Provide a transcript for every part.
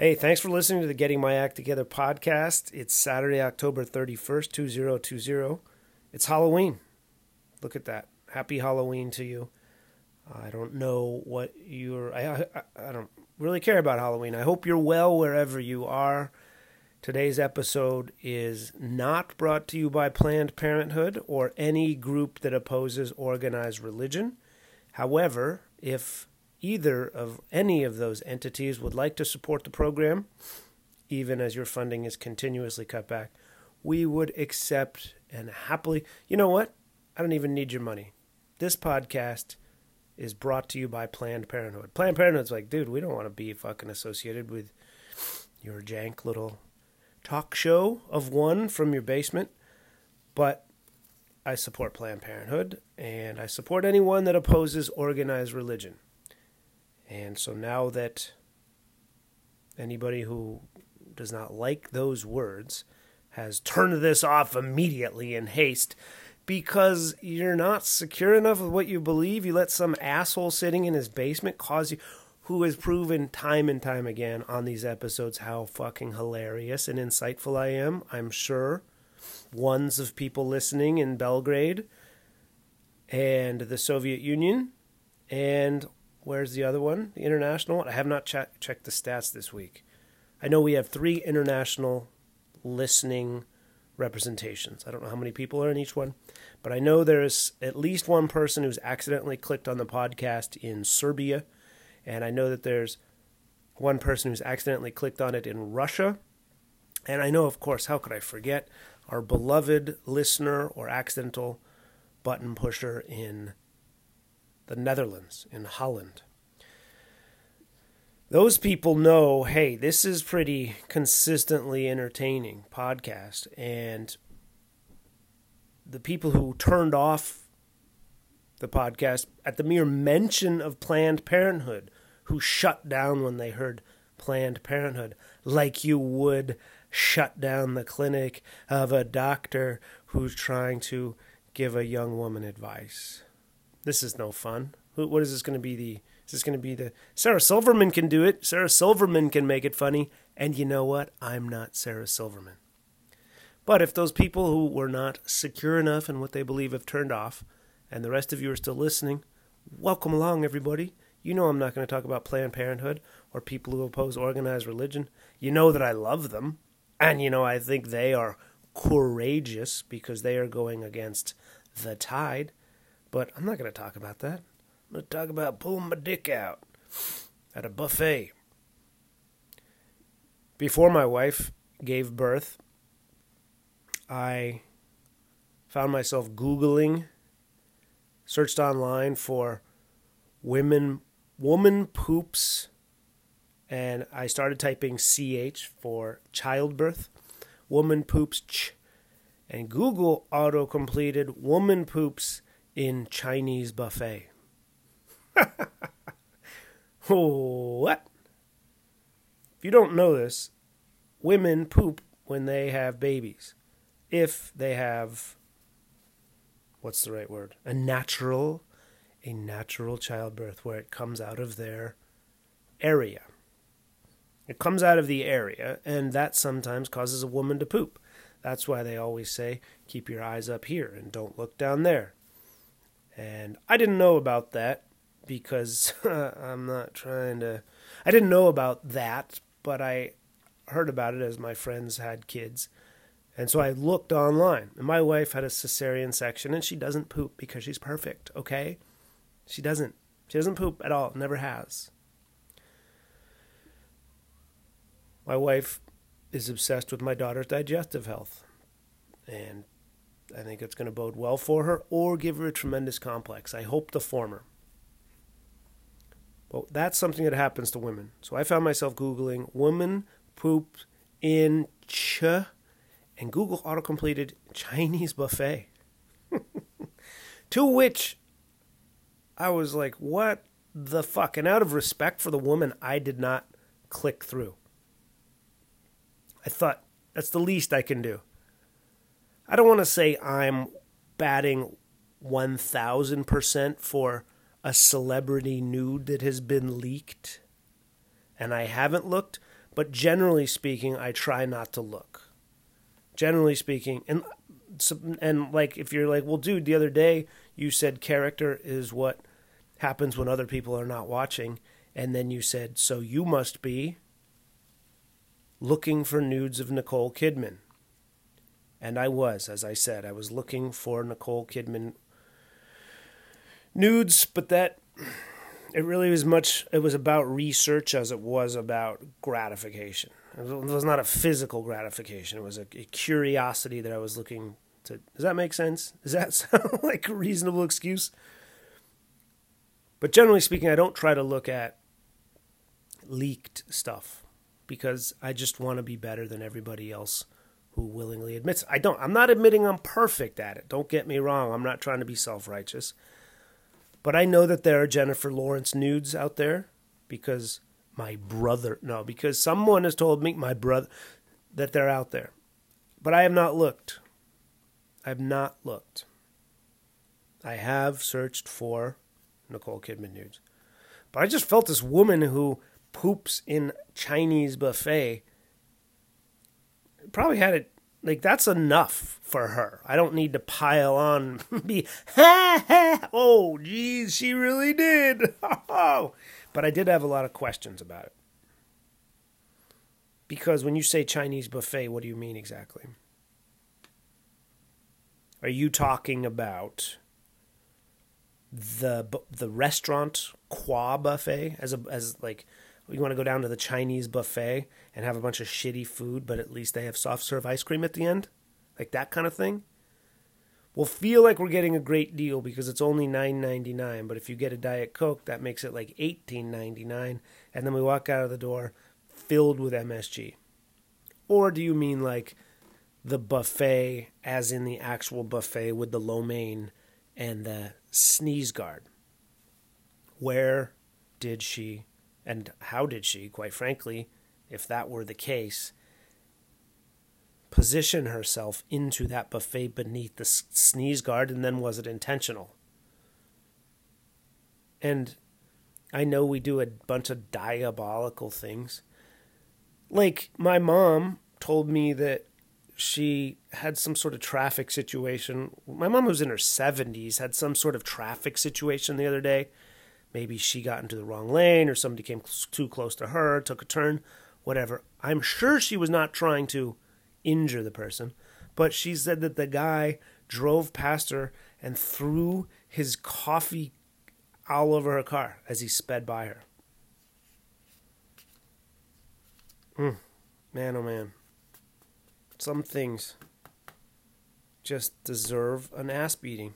Hey, thanks for listening to the Getting My Act Together podcast. It's Saturday, October 31st, 2020. It's Halloween. Look at that. Happy Halloween to you. I don't know what you're. I, I, I don't really care about Halloween. I hope you're well wherever you are. Today's episode is not brought to you by Planned Parenthood or any group that opposes organized religion. However, if either of any of those entities would like to support the program, even as your funding is continuously cut back, we would accept and happily. You know what? I don't even need your money. This podcast is brought to you by Planned Parenthood. Planned Parenthood's like, dude, we don't want to be fucking associated with your jank little talk show of one from your basement. But I support Planned Parenthood and I support anyone that opposes organized religion. And so now that anybody who does not like those words has turned this off immediately in haste, because you're not secure enough with what you believe. You let some asshole sitting in his basement cause you, who has proven time and time again on these episodes how fucking hilarious and insightful I am. I'm sure ones of people listening in Belgrade and the Soviet Union. And where's the other one? The international one? I have not che- checked the stats this week. I know we have three international listening representations. I don't know how many people are in each one, but I know there's at least one person who's accidentally clicked on the podcast in Serbia, and I know that there's one person who's accidentally clicked on it in Russia. And I know, of course, how could I forget our beloved listener or accidental button pusher in the Netherlands, in Holland those people know, hey, this is pretty consistently entertaining podcast and the people who turned off the podcast at the mere mention of Planned Parenthood, who shut down when they heard Planned Parenthood, like you would shut down the clinic of a doctor who's trying to give a young woman advice. This is no fun. What is this going to be? The is this going to be the Sarah Silverman can do it? Sarah Silverman can make it funny. And you know what? I'm not Sarah Silverman. But if those people who were not secure enough in what they believe have turned off, and the rest of you are still listening, welcome along, everybody. You know I'm not going to talk about Planned Parenthood or people who oppose organized religion. You know that I love them. And you know I think they are courageous because they are going against the tide. But I'm not going to talk about that. I'm going to talk about pulling my dick out at a buffet. Before my wife gave birth, I found myself Googling, searched online for women, woman poops, and I started typing CH for childbirth, woman poops ch, and Google auto completed woman poops in Chinese buffet. what? If you don't know this, women poop when they have babies. If they have, what's the right word? A natural, a natural childbirth where it comes out of their area. It comes out of the area, and that sometimes causes a woman to poop. That's why they always say, keep your eyes up here and don't look down there. And I didn't know about that because I'm not trying to. I didn't know about that, but I heard about it as my friends had kids. And so I looked online. And my wife had a cesarean section and she doesn't poop because she's perfect, okay? She doesn't. She doesn't poop at all, never has. My wife is obsessed with my daughter's digestive health. And I think it's going to bode well for her or give her a tremendous complex. I hope the former. Well, that's something that happens to women. So I found myself Googling woman poop in ch, and Google auto completed Chinese buffet. to which I was like, what the fuck? And out of respect for the woman, I did not click through. I thought, that's the least I can do. I don't want to say I'm batting 1000% for a celebrity nude that has been leaked and I haven't looked, but generally speaking, I try not to look. Generally speaking, and and like if you're like, well, dude, the other day you said character is what happens when other people are not watching, and then you said, so you must be looking for nudes of Nicole Kidman. And I was, as I said, I was looking for Nicole Kidman nudes, but that it really was much it was about research as it was about gratification. It was not a physical gratification. It was a, a curiosity that I was looking to. Does that make sense? Does that sound like a reasonable excuse? But generally speaking, I don't try to look at leaked stuff because I just want to be better than everybody else who willingly admits. I don't. I'm not admitting I'm perfect at it. Don't get me wrong. I'm not trying to be self-righteous. But I know that there are Jennifer Lawrence nudes out there because my brother, no, because someone has told me, my brother, that they're out there. But I have not looked. I have not looked. I have searched for Nicole Kidman nudes. But I just felt this woman who poops in Chinese buffet probably had it like that's enough for her. I don't need to pile on be ha ha oh geez, she really did. Oh. But I did have a lot of questions about it. Because when you say Chinese buffet, what do you mean exactly? Are you talking about the the restaurant Qua buffet as a as like you want to go down to the Chinese buffet and have a bunch of shitty food, but at least they have soft serve ice cream at the end? Like that kind of thing? We'll feel like we're getting a great deal because it's only nine ninety nine, but if you get a Diet Coke, that makes it like eighteen ninety nine, and then we walk out of the door filled with MSG. Or do you mean like the buffet, as in the actual buffet with the lo mein and the sneeze guard? Where did she and how did she, quite frankly, if that were the case, position herself into that buffet beneath the sneeze guard, and then was it intentional? And I know we do a bunch of diabolical things. Like, my mom told me that she had some sort of traffic situation. My mom was in her 70s, had some sort of traffic situation the other day Maybe she got into the wrong lane or somebody came too close to her, took a turn, whatever. I'm sure she was not trying to injure the person, but she said that the guy drove past her and threw his coffee all over her car as he sped by her. Mm, man, oh man. Some things just deserve an ass beating.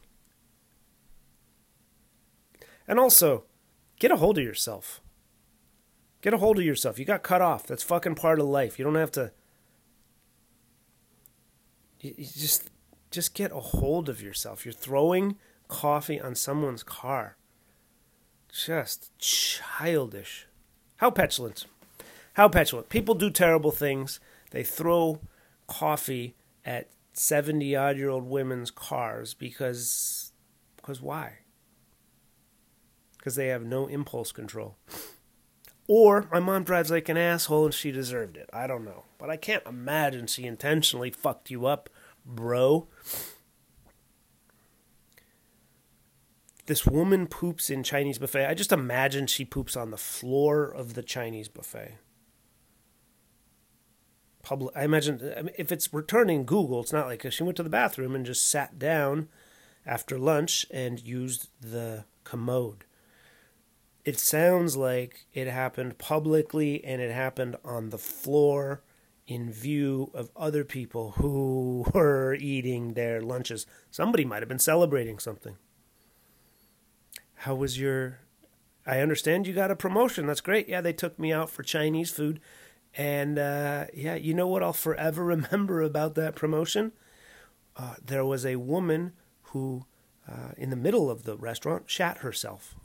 And also, get a hold of yourself. Get a hold of yourself. You got cut off. That's fucking part of life. You don't have to. You, just, just get a hold of yourself. You're throwing coffee on someone's car. Just childish. How petulant. How petulant. People do terrible things. They throw coffee at 70 odd year old women's cars because because why? Because they have no impulse control. Or my mom drives like an asshole and she deserved it. I don't know. But I can't imagine she intentionally fucked you up, bro. This woman poops in Chinese buffet. I just imagine she poops on the floor of the Chinese buffet. Public, I imagine I mean, if it's returning Google, it's not like she went to the bathroom and just sat down after lunch and used the commode it sounds like it happened publicly and it happened on the floor in view of other people who were eating their lunches. Somebody might have been celebrating something. How was your. I understand you got a promotion. That's great. Yeah, they took me out for Chinese food. And uh, yeah, you know what I'll forever remember about that promotion? Uh, there was a woman who, uh, in the middle of the restaurant, shat herself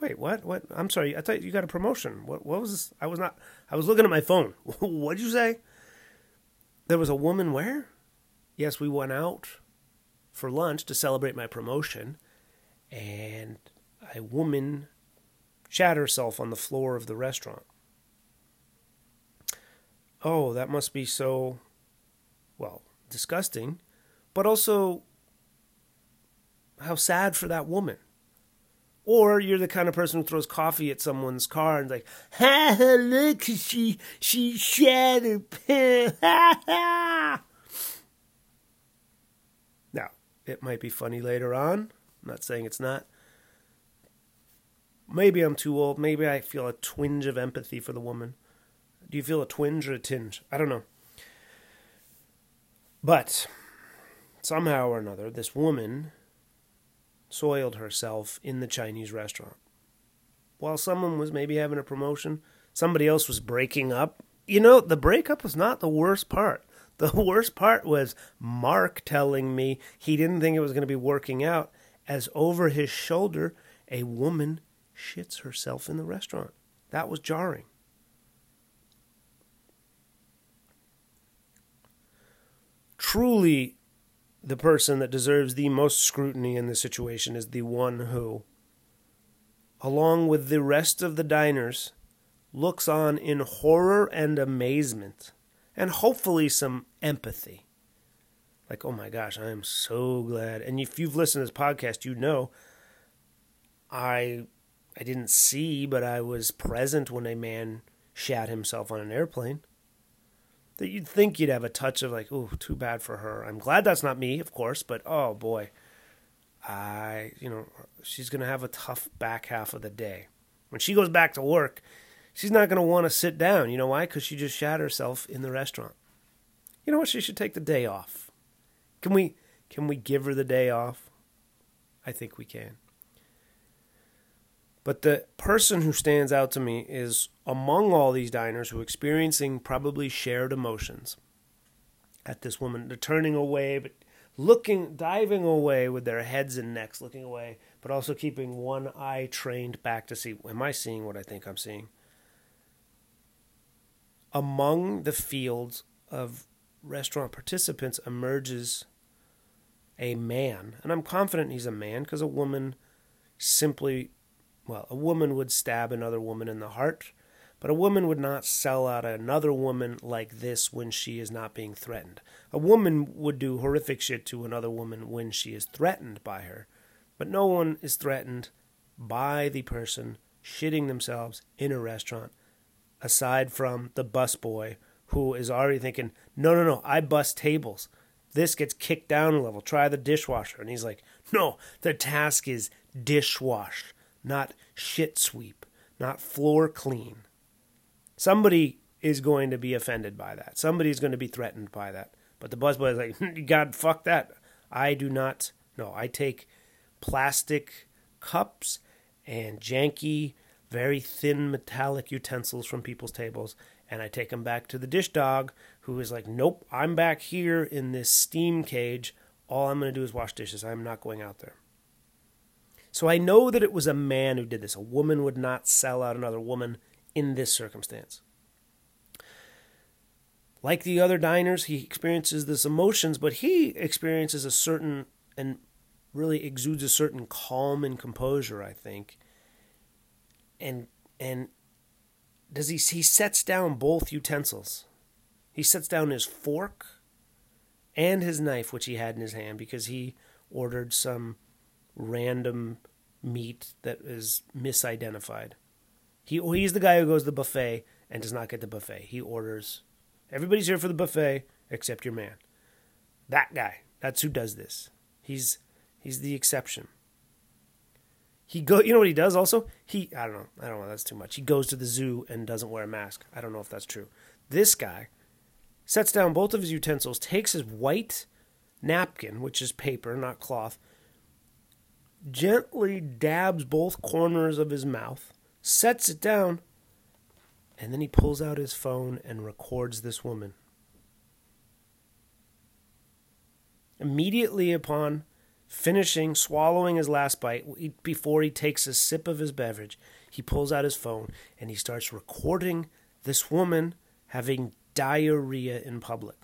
Wait, what? What? I'm sorry. I thought you got a promotion. What? What was this? I was not. I was looking at my phone. What'd you say? There was a woman where? Yes, we went out for lunch to celebrate my promotion, and a woman shat herself on the floor of the restaurant. oh, that must be so, well, disgusting, but also how sad for that woman. Or you're the kind of person who throws coffee at someone's car and like, ha ha, look, she she shat her pants. Ha ha. Now, it might be funny later on. I'm not saying it's not. Maybe I'm too old. Maybe I feel a twinge of empathy for the woman. Do you feel a twinge or a tinge? I don't know. But somehow or another, this woman soiled herself in the Chinese restaurant. While someone was maybe having a promotion, somebody else was breaking up. You know, the breakup was not the worst part. The worst part was Mark telling me he didn't think it was going to be working out, as over his shoulder, a woman shits herself in the restaurant. That was jarring. Truly, the person that deserves the most scrutiny in this situation is the one who, along with the rest of the diners, looks on in horror and amazement, and hopefully some empathy. Like, oh my gosh, I am so glad. And if you've listened to this podcast, you know I I didn't see, but I was present when a man shat himself on an airplane that you'd think you'd have a touch of like, oh, too bad for her. I'm glad that's not me, of course, but oh boy, I, you know, she's to have a tough back half of the day. When she goes back to work, she's not to want to sit down. You know why? Because she just shat herself in the restaurant. You know what? She should take the day off. Can we, can we give her the day off? I think we can. But the person who stands out to me is among all these diners who are experiencing probably shared emotions at this woman. They're turning away, but looking, diving away with their heads and necks looking away, but also keeping one eye trained back to see, am I seeing what I think I'm seeing? Among the fields of restaurant participants emerges a man, and I'm confident he's a man because a woman simply well, a woman would stab another woman in the heart, but a woman would not sell out another woman like this when she is not being threatened. A woman would do horrific shit to another woman when she is threatened by her, but no one is threatened by the person shitting themselves in a restaurant, aside from the busboy who is already thinking, no, no, no, I bust tables. This gets kicked down a level. Try the dishwasher. And he's like, no, the task is dishwash not shit sweep, not floor clean. Somebody is going to be offended by that. Somebody's going to be threatened by that. But the buzz busboy is like, God, fuck that. I do not. No, I take plastic cups and janky, very thin metallic utensils from people's tables, and I take them back to the dish dog, who is like, Nope, I'm back here in this steam cage. All I'm going to do is wash dishes. I'm not going out there. So I know that it was a man who did this. A woman would not sell out another woman in this circumstance. Like the other diners, he experiences this emotions, but he experiences a certain and really exudes a certain calm and composure, I think. And and does he he sets down both utensils. He sets down his fork and his knife which he had in his hand because he ordered some random meat that is misidentified. He he's the guy who goes to the buffet and does not get the buffet. He orders. Everybody's here for the buffet except your man. That guy. That's who does this. He's he's the exception. He go. You know what he does also? He I don't know. I don't know. That's too much. He goes to the zoo and doesn't wear a mask. I don't know if that's true. This guy sets down both of his utensils, takes his white napkin, which is paper, not cloth, gently dabs both corners of his mouth, sets it down, and then he pulls out his phone and records this woman. Immediately upon finishing swallowing his last bite, before he takes a sip of his beverage, he pulls out his phone and he starts recording this woman having diarrhea in public.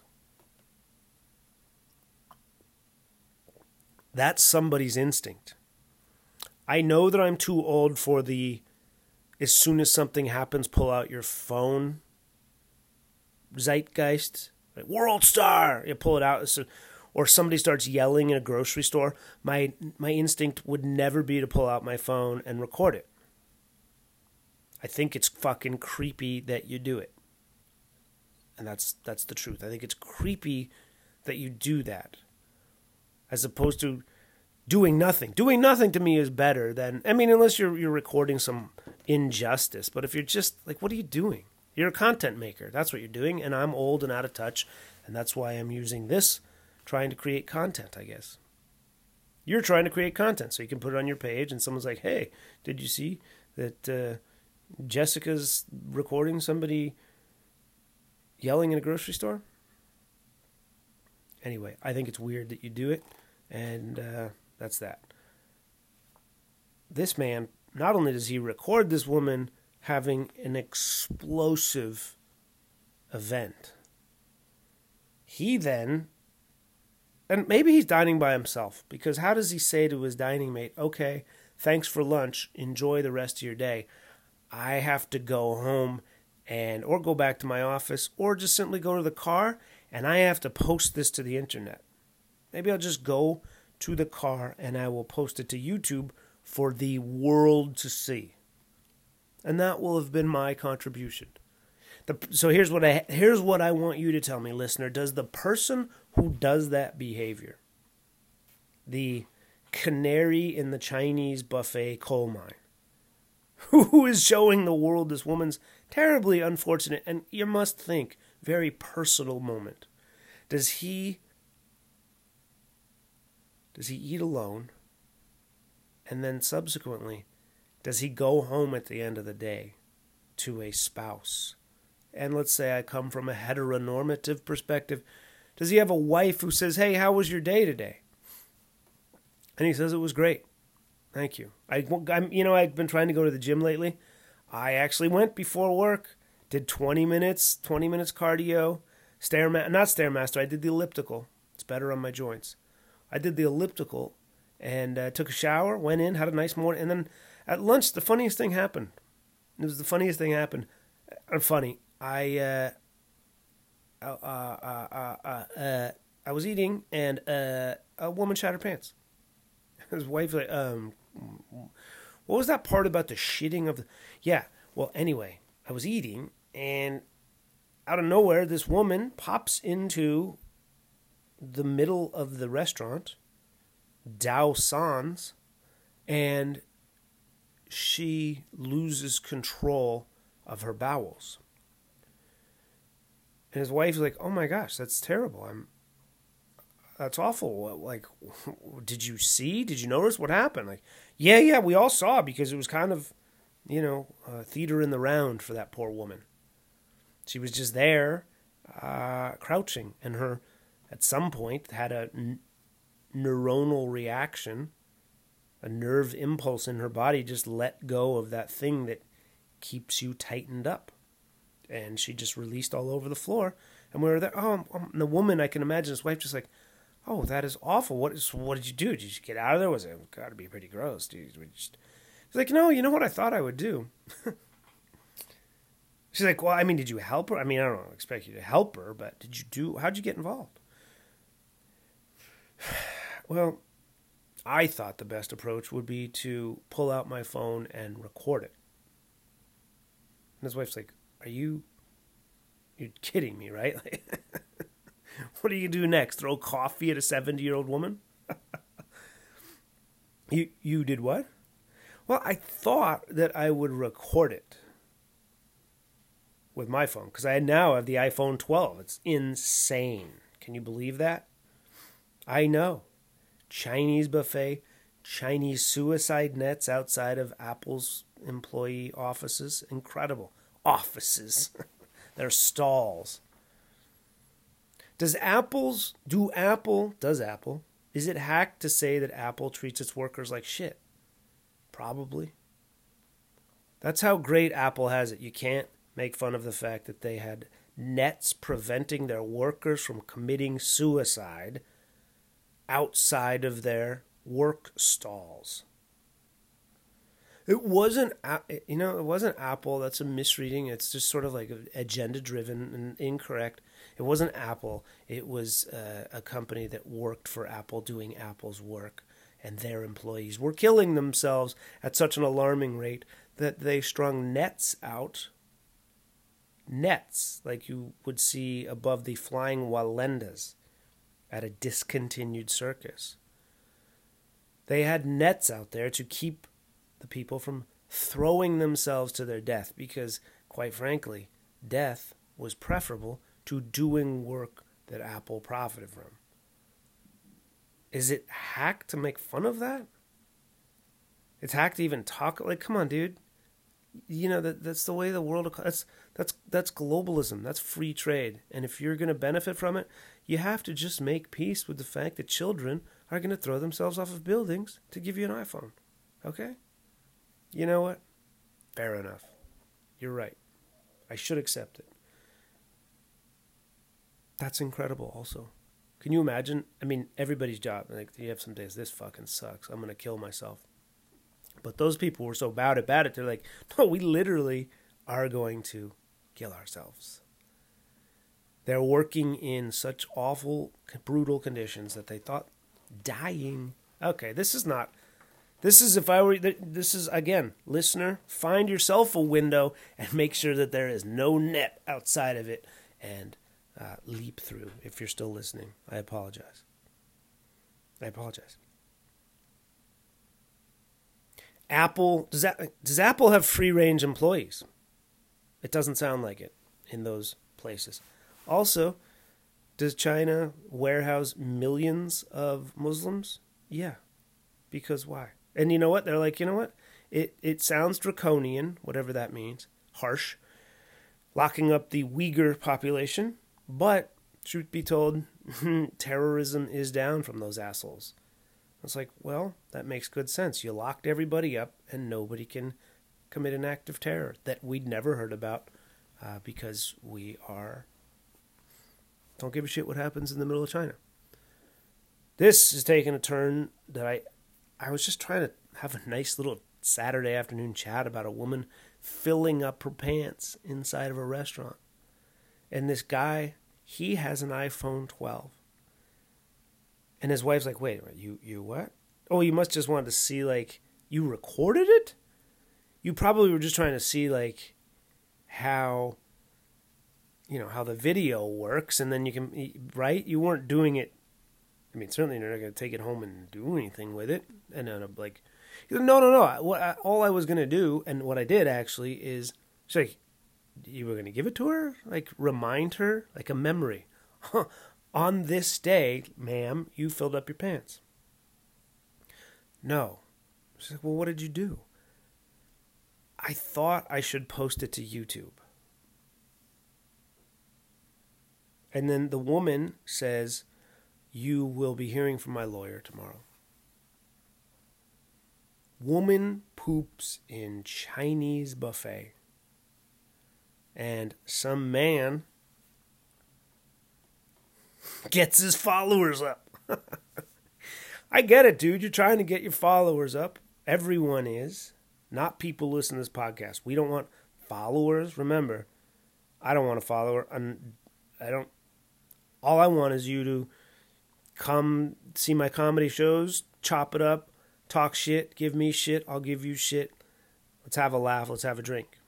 That's somebody's instinct. I know that I'm too old for the as soon as something happens, pull out your phone zeitgeist, like world star. You pull it out, so, or somebody starts yelling in a grocery store. My my instinct would never be to pull out my phone and record it. I think it's fucking creepy that you do it. And that's that's the truth. I think it's creepy that you do that. As opposed to doing nothing. Doing nothing to me is better than I mean unless you're you're recording some injustice, but if you're just like what are you doing? You're a content maker. That's what you're doing and I'm old and out of touch and that's why I'm using this trying to create content, I guess. You're trying to create content so you can put it on your page and someone's like, "Hey, did you see that uh, Jessica's recording somebody yelling in a grocery store?" Anyway, I think it's weird that you do it and uh, that's that. This man, not only does he record this woman having an explosive event, he then, and maybe he's dining by himself, because how does he say to his dining mate, okay, thanks for lunch, enjoy the rest of your day? I have to go home and or go back to my office or just simply go to the car and I have to post this to the internet. Maybe I'll just go to the car and I will post it to YouTube for the world to see. And that will have been my contribution. The, so here's what I here's what I want you to tell me, listener. Does the person who does that behavior, the canary in the Chinese buffet coal mine, who is showing the world this woman's terribly unfortunate and you must think very personal moment, does he does he eat alone? And then subsequently, does he go home at the end of the day to a spouse? And let's say I come from a heteronormative perspective. Does he have a wife who says, Hey, how was your day today? And he says it was great. Thank you. I, I'm, you know, I've been trying to go to the gym lately. I actually went before work, did 20 minutes, 20 minutes cardio, stairmaster, not stairmaster. I did the elliptical. It's better on my joints. I did the elliptical and uh, took a shower, went in, had a nice morning, and then at lunch, the funniest thing happened. It was the funniest thing happened. Uh, funny, I uh, uh, uh, uh, uh, I was eating, and uh, a woman shat her pants. His wife like, um, what was that part about the shitting of the? Yeah, well, anyway, I was eating, and out of nowhere, this woman pops into the middle of the restaurant, Dao Sans, and she loses control of her bowels. And his wife's like, "Oh my gosh, that's terrible. I'm that's awful. Like did you see? Did you notice what happened?" Like, "Yeah, yeah, we all saw because it was kind of, you know, uh, theater in the round for that poor woman. She was just there uh, crouching and her at some point had a n- neuronal reaction, a nerve impulse in her body just let go of that thing that keeps you tightened up. And she just released all over the floor. And we were there. Oh, um, the woman, I can imagine his wife just like, oh, that is awful. What is? What did you do? Did you get out of there? Was it got to be pretty gross, dude? Just... He's like, no, you know what I thought I would do. She's like, well, I mean, did you help her? I mean, I don't expect you to help her, but did you do? How'd you get involved? Well, I thought the best approach would be to pull out my phone and record it. And his wife's like, Are you. You're kidding me, right? Like, what do you do next? Throw coffee at a 70 year old woman? you, you did what? Well, I thought that I would record it with my phone because I now have the iPhone 12. It's insane. Can you believe that? I know. Chinese buffet, Chinese suicide nets outside of Apple's employee offices. Incredible. Offices. They're stalls. Does Apple's do Apple does Apple is it hacked to say that Apple treats its workers like shit? Probably. That's how great Apple has it. You can't make fun of the fact that they had nets preventing their workers from committing suicide outside of their work stalls. It wasn't, you know, it wasn't Apple. That's a misreading. It's just sort of like agenda driven and incorrect. It wasn't Apple. It was uh, a company that worked for Apple doing Apple's work, and their employees were killing themselves at such an alarming rate that they strung nets out. Nets, like you would see above the flying Wallendas at a discontinued circus. They had nets out there to keep the people from throwing themselves to their death because, quite frankly, death was preferable to doing work that Apple profited from. Is it hack to make fun of that? It's hack to even talk like come on dude. You know that that's the way the world that's that's that's globalism. That's free trade. And if you're going to benefit from it, you have to just make peace with the fact that children are going to throw themselves off of buildings to give you an iPhone. Okay? You know what? Fair enough. You're right. I should accept it. That's incredible, also. Can you imagine? I mean, everybody's job. Like, you have some days, this fucking sucks. I'm going to kill myself. But those people were so bad about it, they're like, no, we literally are going to kill ourselves. They're working in such awful, brutal conditions that they thought dying. Okay, this is not this is if I were this is again, listener, find yourself a window and make sure that there is no net outside of it and uh, leap through if you're still listening. I apologize. I apologize. Apple does that does Apple have free range employees? It doesn't sound like it in those places. Also, does China warehouse millions of Muslims? Yeah. Because why? And you know what? They're like, you know what? It it sounds draconian, whatever that means, harsh, locking up the Uyghur population, but truth be told, terrorism is down from those assholes. It's like, well, that makes good sense. You locked everybody up, and nobody can commit an act of terror that we'd never heard about uh, because we are don't give a shit what happens in the middle of China. This is taking a turn that I I was just trying to have a nice little Saturday afternoon chat about a woman filling up her pants inside of a restaurant. And this guy, he has an iPhone 12. And his wife's like, "Wait, you you what? Oh, you must just want to see like you recorded it? You probably were just trying to see like how you know how the video works and then you can right you weren't doing it I mean, certainly you're not going to take it home and do anything with it. And then I'm like, no, no, no. What I, all I was going to do, and what I did actually, is she's like, you were going to give it to her, like remind her, like a memory. On this day, ma'am, you filled up your pants. No. She's like, well, what did you do? I thought I should post it to YouTube. And then the woman says, you will be hearing from my lawyer tomorrow. Woman poops in Chinese buffet. And some man gets his followers up. I get it, dude. You're trying to get your followers up. Everyone is. Not people listening to this podcast. We don't want followers. Remember, I don't want a follower. I'm, I don't. All I want is you to come see my comedy shows, chop it up, talk shit, give me shit, I'll give you shit. Let's have a laugh, let's have a drink.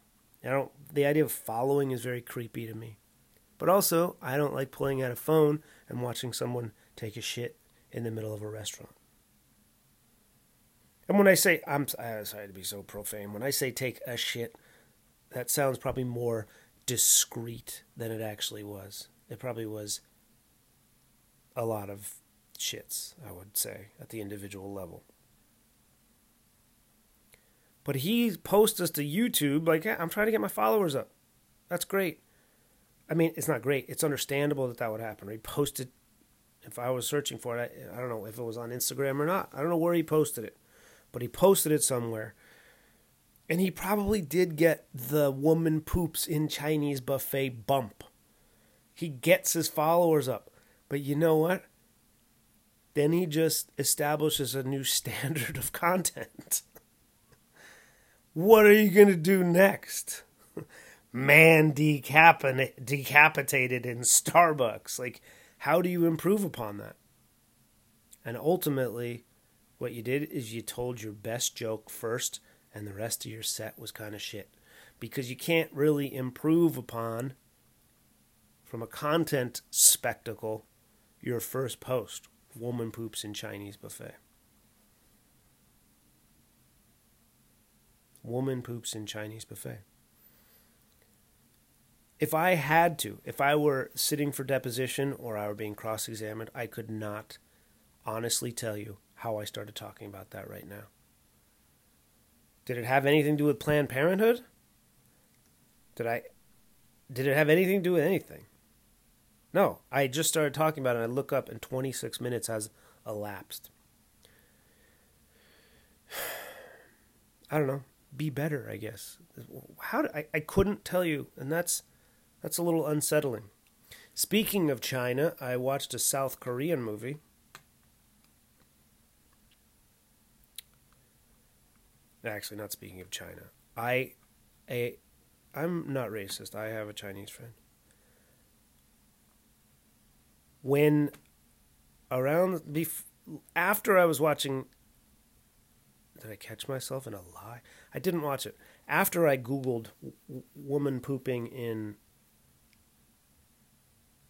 I don't the idea of following is very creepy to me. But also, I don't like pulling out a phone and watching someone take a shit in the middle of a restaurant. And when I say I'm sorry to be so profane, when I say take a shit, that sounds probably more discreet than it actually was. It probably was a lot of shits, I would say, at the individual level. But he posts us to YouTube like, yeah, I'm trying to get my followers up. That's great. I mean, it's not great. It's understandable that that would happen. He posted, if I was searching for it, I, I don't know if it was on Instagram or not. I don't know where he posted it, but he posted it somewhere. And he probably did get the woman poops in Chinese buffet bump. He gets his followers up. But you know what? Then he just establishes a new standard of content. What are you going to do next? Man decapitated, decapitated in Starbucks. Like, how do you improve upon that? And ultimately, what you did is you told your best joke first, and the rest of your set was kind of shit. Because you can't really improve upon, from a content spectacle, your first post woman poops in Chinese buffet. Woman poops in Chinese buffet. If I had to, if I were sitting for deposition or I were being cross examined, I could not honestly tell you how I started talking about that right now. Did it have anything to do with Planned Parenthood? Did I did it have anything to do with anything? No, I just started talking about it and I look up and 26 minutes has elapsed. I don't know. Be better, I guess. How I I couldn't tell you and that's that's a little unsettling. Speaking of China, I watched a South Korean movie. Actually, not speaking of China. I a I'm not racist. I have a Chinese friend. When around bef- after I was watching did I catch myself in a lie? I didn't watch it. After I googled w- woman pooping in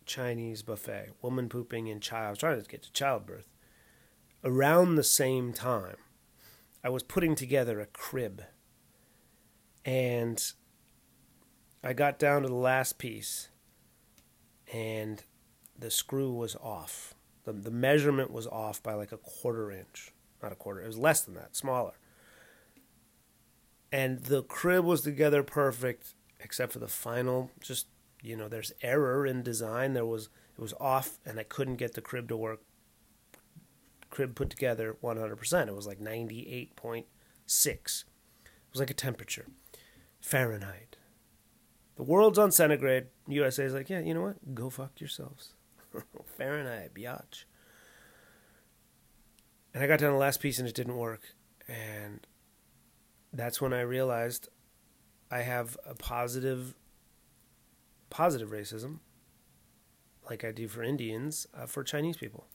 Chinese buffet, woman pooping in child. I was trying to get to childbirth. Around the same time, I was putting together a crib. And I got down to the last piece, and the screw was off. The, the measurement was off by like a quarter inch. Not a quarter, it was less than that, smaller. And the crib was together perfect, except for the final, just you know, there's error in design. There was it was off, and I couldn't get the crib to work. Crib put together 100%. It was like 98.6. It was like a temperature, Fahrenheit. The world's on centigrade. USA is like, yeah, you know what? Go fuck yourselves. Fahrenheit, biatch. And I got down the last piece and it didn't work. And that's when I realized I have a positive positive racism, like I do for Indians, uh, for Chinese people.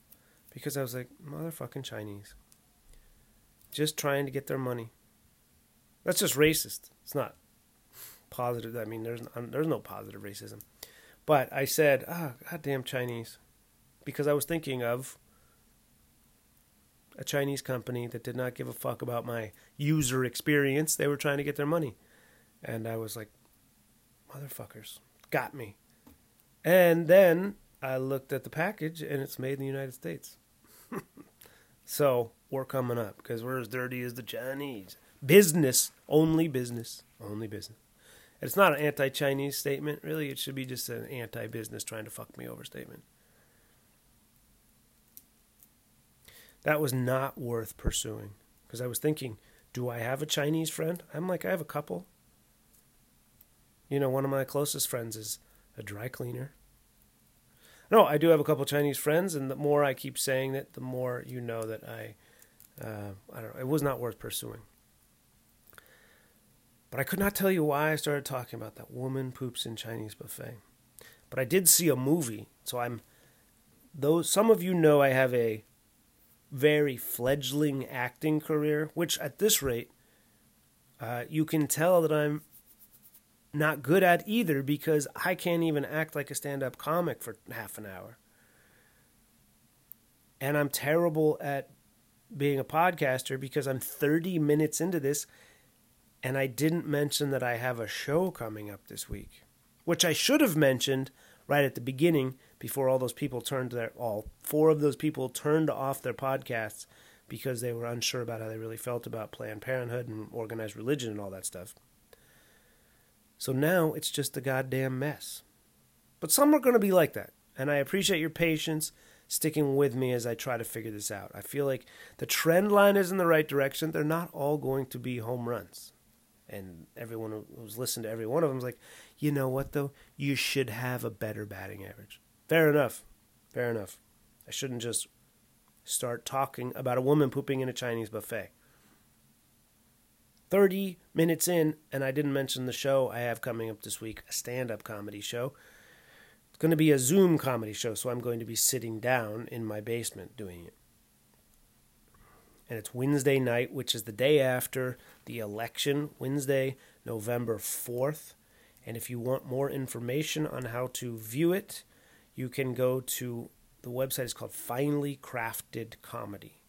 Because I was like, motherfucking Chinese. Just trying to get their money. That's just racist. It's not positive. I mean, there's there's no positive racism. But I said, ah, oh, goddamn Chinese. Because I was thinking of a Chinese company that did not give a fuck about my user experience. They were trying to get their money. And I was like, motherfuckers got me. And then I looked at the package and it's made in the United States. so we're coming up because we're as dirty as the Chinese. Business, only business, only business. It's not an anti Chinese statement, really. It should be just an anti business trying to fuck me over statement. That was not worth pursuing because I was thinking, do I have a Chinese friend? I'm like, I have a couple. You know, one of my closest friends is a dry cleaner. No, I do have a couple Chinese friends, and the more I keep saying it, the more you know that I, uh, I don't know, it was not worth pursuing. But I could not tell you why I started talking about that woman poops in Chinese buffet. But I did see a movie, so I'm. Though some of you know I have a very fledgling acting career, which at this rate, uh, you can tell that I'm not good at either because I can't even act like a stand up comic for half an hour. And I'm terrible at being a podcaster because I'm 30 minutes into this and I didn't mention that I have a show coming up this week, which I should have mentioned right at the beginning before all those people turned their all four of those people turned off their podcasts because they were unsure about how they really felt about Planned Parenthood and organized religion and all that stuff. So now it's just a goddamn mess. But some are going to be like that. And I appreciate your patience sticking with me as I try to figure this out. I feel like the trend line is in the right direction. They're not all going to be home runs. And everyone who's listened to every one of them is like, you know what, though? You should have a better batting average. Fair enough. Fair enough. I shouldn't just start talking about a woman pooping in a Chinese buffet. 30 minutes in, and I didn't mention the show I have coming up this week a stand up comedy show. It's going to be a Zoom comedy show, so I'm going to be sitting down in my basement doing it. And it's Wednesday night, which is the day after the election, Wednesday, November 4th. And if you want more information on how to view it, you can go to the website is called Finely Crafted Comedy.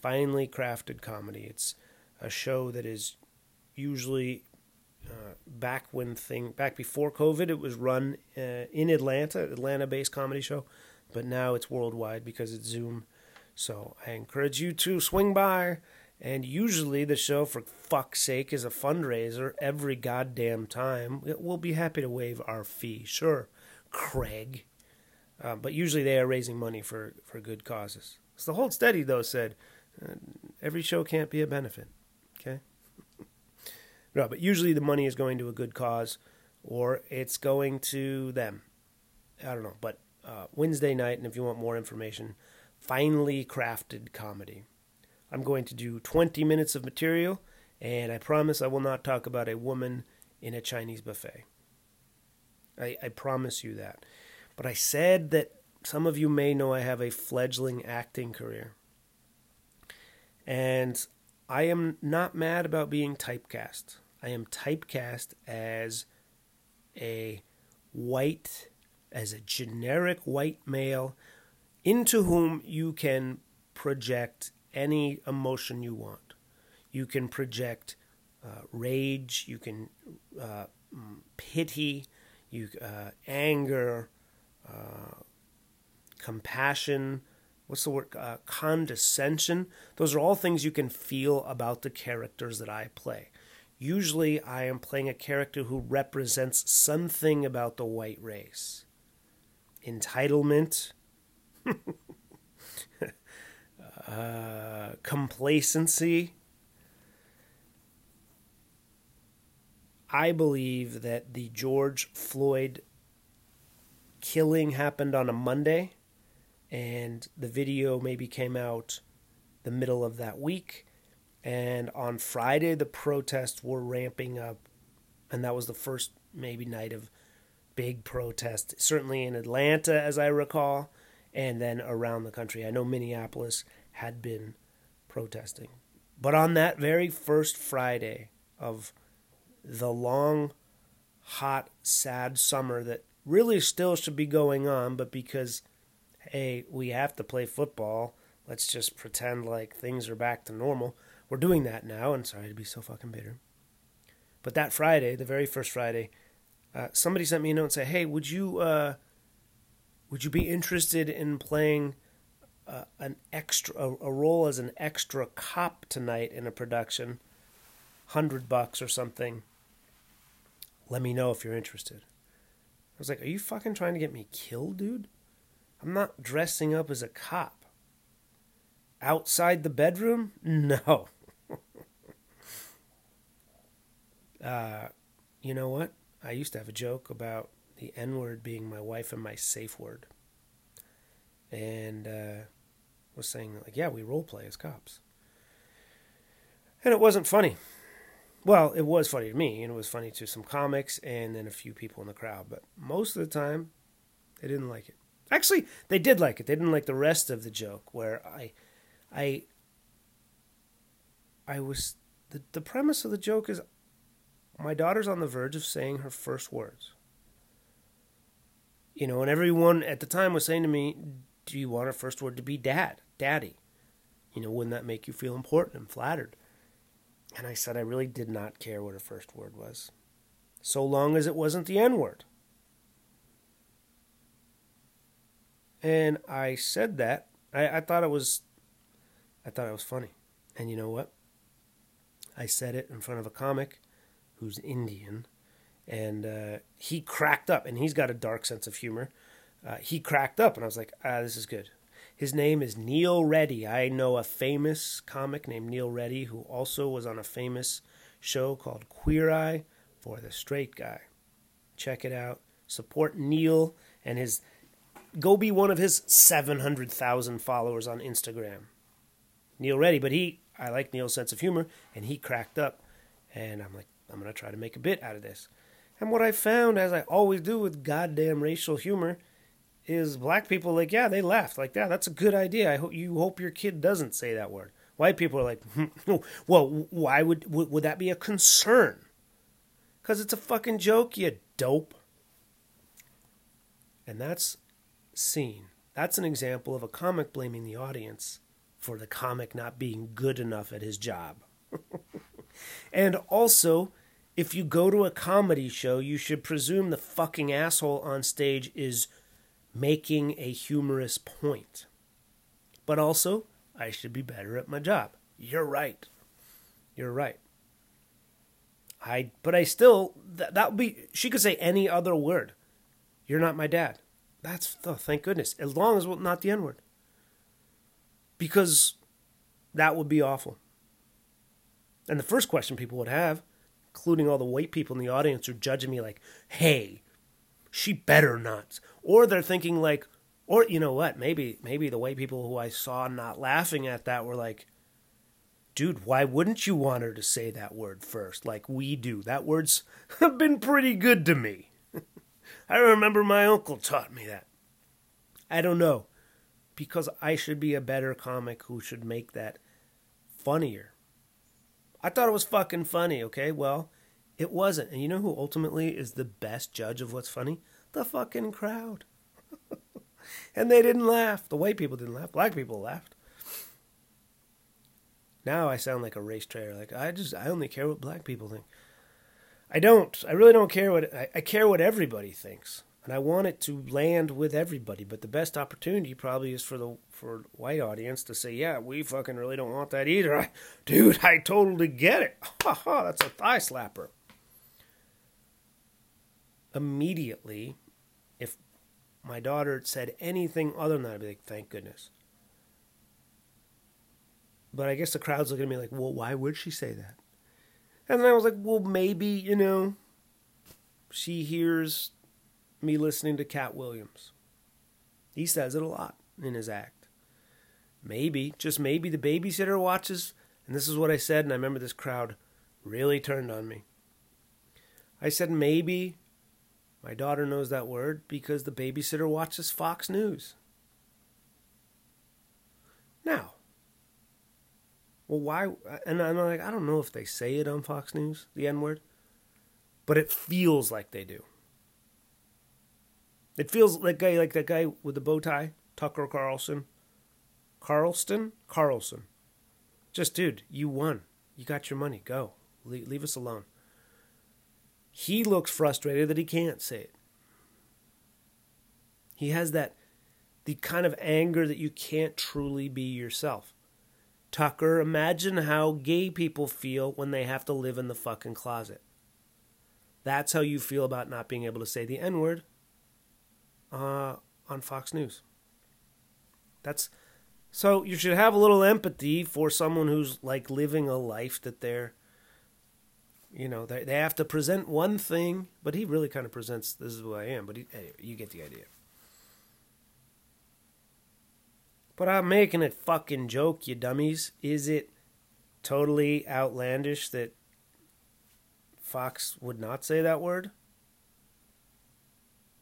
Finely Crafted Comedy. It's a show that is usually uh, back when thing back before COVID, it was run uh, in Atlanta, Atlanta-based comedy show, but now it's worldwide because it's Zoom. So I encourage you to swing by. And usually the show, for fuck's sake, is a fundraiser every goddamn time. We'll be happy to waive our fee, sure, Craig. Uh, but usually they are raising money for, for good causes. So the Hold Steady, though, said uh, every show can't be a benefit. Okay? no, but usually the money is going to a good cause or it's going to them. I don't know. But uh, Wednesday night, and if you want more information, finely crafted comedy. I'm going to do 20 minutes of material, and I promise I will not talk about a woman in a Chinese buffet. I, I promise you that. But I said that some of you may know I have a fledgling acting career. And I am not mad about being typecast. I am typecast as a white, as a generic white male into whom you can project any emotion you want. You can project uh, rage, you can uh, mm, pity, you uh, anger, uh, compassion. What's the word? Uh, condescension. Those are all things you can feel about the characters that I play. Usually, I am playing a character who represents something about the white race entitlement, uh, complacency. I believe that the George Floyd killing happened on a Monday, and the video maybe came out the middle of that week. And on Friday, the protests were ramping up, and that was the first maybe night of big protest, certainly in Atlanta, as I recall, and then around the country. I know Minneapolis had been protesting. But on that very first Friday of the long, hot, sad summer that really still should be going on, but because, hey, we have to play football, let's just pretend like things are back to normal. We're doing that now, and sorry to be so fucking bitter. But that Friday, the very first Friday, uh, somebody sent me a note and said, "Hey, would you uh, would you be interested in playing uh, an extra a, a, role as an extra cop tonight in a production? Hundred bucks or something. Let me know if you're interested." I was like, "Are you fucking trying to get me killed, dude? I'm not dressing up as a cop." Outside the bedroom? No. uh, you know what? I used to have a joke about the N word being my wife and my safe word. And uh, was saying, like, yeah, we role play as cops. And it wasn't funny. Well, it was funny to me, and it was funny to some comics and then a few people in the crowd. But most of the time, they didn't like it. Actually, they did like it. They didn't like the rest of the joke, where I, I, I was the the premise of the joke is my daughter's on the verge of saying her first words. You know, and everyone at the time was saying to me, Do you want her first word to be dad, daddy? You know, wouldn't that make you feel important and flattered? And I said, I really did not care what her first word was, so long as it wasn't the N word. And I said that. I, I thought it was I thought it was funny. And you know what? I said it in front of a comic who's Indian, and uh, he cracked up, and he's got a dark sense of humor. Uh, he cracked up, and I was like, ah, this is good. His name is Neil Reddy. I know a famous comic named Neil Reddy who also was on a famous show called Queer Eye for the Straight Guy. Check it out. Support Neil and his. Go be one of his 700,000 followers on Instagram. Neil Reddy, but he I like Neil's sense of humor, and he cracked up, and I'm like, I'm gonna try to make a bit out of this. And what I found, as I always do with goddamn racial humor, is black people like, yeah, they laughed like, yeah, that's a good idea. I hope you hope your kid doesn't say that word. White people are like, well, why would would, would that be a concern? Because it's a fucking joke, you dope. And that's seen. That's an example of a comic blaming the audience for the comic not being good enough at his job. and also, if you go to a comedy show, you should presume the fucking asshole on stage is making a humorous point. But also, I should be better at my job. You're right. You're right. I but I still that that would be she could say any other word. You're not my dad. That's oh, thank goodness. As long as well, not the N word. Because that would be awful. And the first question people would have, including all the white people in the audience are judging me like, hey, she better not. Or they're thinking like, or you know what? Maybe maybe the white people who I saw not laughing at that were like, dude, why wouldn't you want her to say that word first, like we do? That word's been pretty good to me. I remember my uncle taught me that. I don't know, because I should be a better comic who should make that funnier. I thought it was fucking funny. Okay, well, it wasn't. And you know who ultimately is the best judge of what's funny? The fucking crowd. and they didn't laugh. The white people didn't laugh. Black people laughed. Now I sound like a race traitor. Like I just I only care what black people think. I don't. I really don't care what I, I care what everybody thinks. And I want it to land with everybody, but the best opportunity probably is for the for white audience to say, "Yeah, we fucking really don't want that either." I, dude, I totally get it. Ha ha, that's a thigh slapper immediately, if my daughter said anything other than that, I'd be like, thank goodness. But I guess the crowd's looking at me like, well, why would she say that? And then I was like, well, maybe, you know, she hears me listening to Katt Williams. He says it a lot in his act. Maybe, just maybe, the babysitter watches, and this is what I said, and I remember this crowd really turned on me. I said, maybe my daughter knows that word because the babysitter watches Fox News. Now, well, why? And I'm like, I don't know if they say it on Fox News, the N word, but it feels like they do. It feels like guy like that guy with the bow tie, Tucker Carlson. Carlston? Carlson. Just, dude, you won. You got your money. Go. leave, leave us alone. He looks frustrated that he can't say it. He has that the kind of anger that you can't truly be yourself. Tucker, imagine how gay people feel when they have to live in the fucking closet. That's how you feel about not being able to say the N word uh, on Fox News. That's so you should have a little empathy for someone who's like living a life that they're you know, they, they have to present one thing, but he really kind of presents this is who I am. But he, anyway, you get the idea. But I'm making a fucking joke, you dummies. Is it totally outlandish that Fox would not say that word?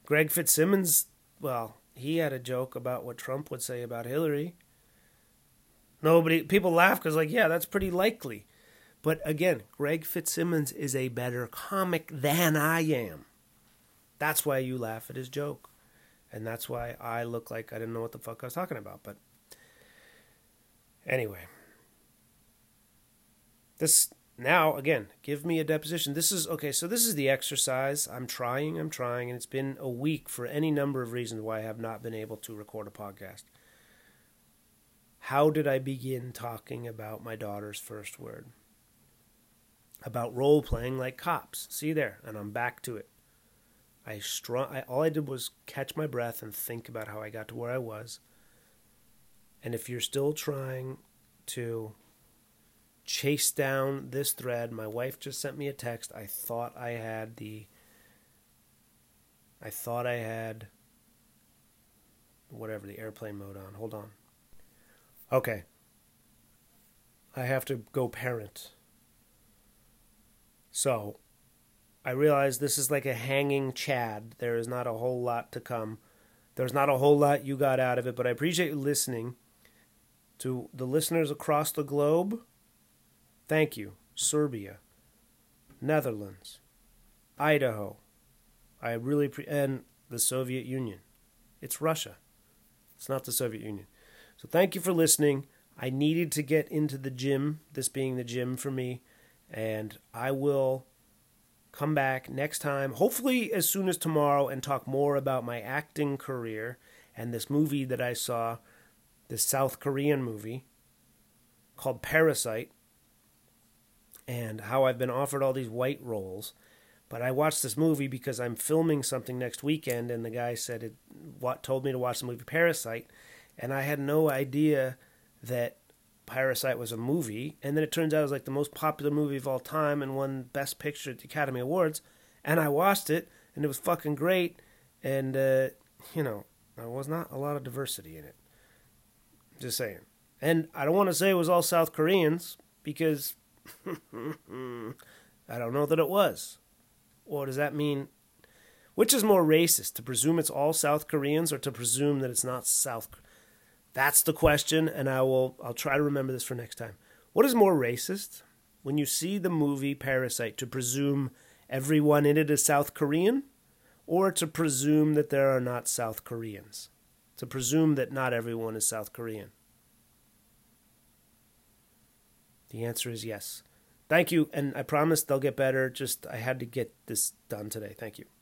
Greg Fitzsimmons, well, he had a joke about what Trump would say about Hillary. Nobody, people laugh because, like, yeah, that's pretty likely. But again, Greg Fitzsimmons is a better comic than I am. That's why you laugh at his joke. And that's why I look like I didn't know what the fuck I was talking about. But anyway, this now again, give me a deposition. This is okay, so this is the exercise. I'm trying, I'm trying, and it's been a week for any number of reasons why I have not been able to record a podcast. How did I begin talking about my daughter's first word? about role playing like cops. See there, and I'm back to it. I strong. I, all I did was catch my breath and think about how I got to where I was. And if you're still trying to chase down this thread, my wife just sent me a text. I thought I had the. I thought I had. Whatever the airplane mode on. Hold on. Okay. I have to go parent. So I realize this is like a hanging chad. There is not a whole lot to come. There's not a whole lot you got out of it, but I appreciate you listening. To the listeners across the globe, thank you. Serbia, Netherlands, Idaho. I really pre- and the Soviet Union. It's Russia. It's not the Soviet Union. So thank you for listening. I needed to get into the gym, this being the gym for me, and I will come back next time, hopefully as soon as tomorrow, and talk more about my acting career and this movie that I saw, this South Korean movie called Parasite, and how I've been offered all these white roles. But I watched this movie because I'm filming something next weekend, and the guy said it, what told me to watch the movie Parasite, and I had no idea that Parasite was a movie, and then it turns out it was like the most popular movie of all time and won Best Picture at the Academy Awards. And I watched it, and it was fucking great. And uh, you know, there was not a lot of diversity in it. Just saying. And I don't want to say it was all South Koreans because I don't know that it was. What does that mean? Which is more racist, to presume it's all South Koreans or to presume that it's not South? That's the question, and I will. I'll try to remember this for next time. What is more racist? When you see the movie Parasite, to presume everyone in it is South Korean, or to presume that there are not South Koreans? To presume that not everyone is South Korean. The answer is yes. Thank you, and I promise they'll get better. Just I had to get this done today. Thank you.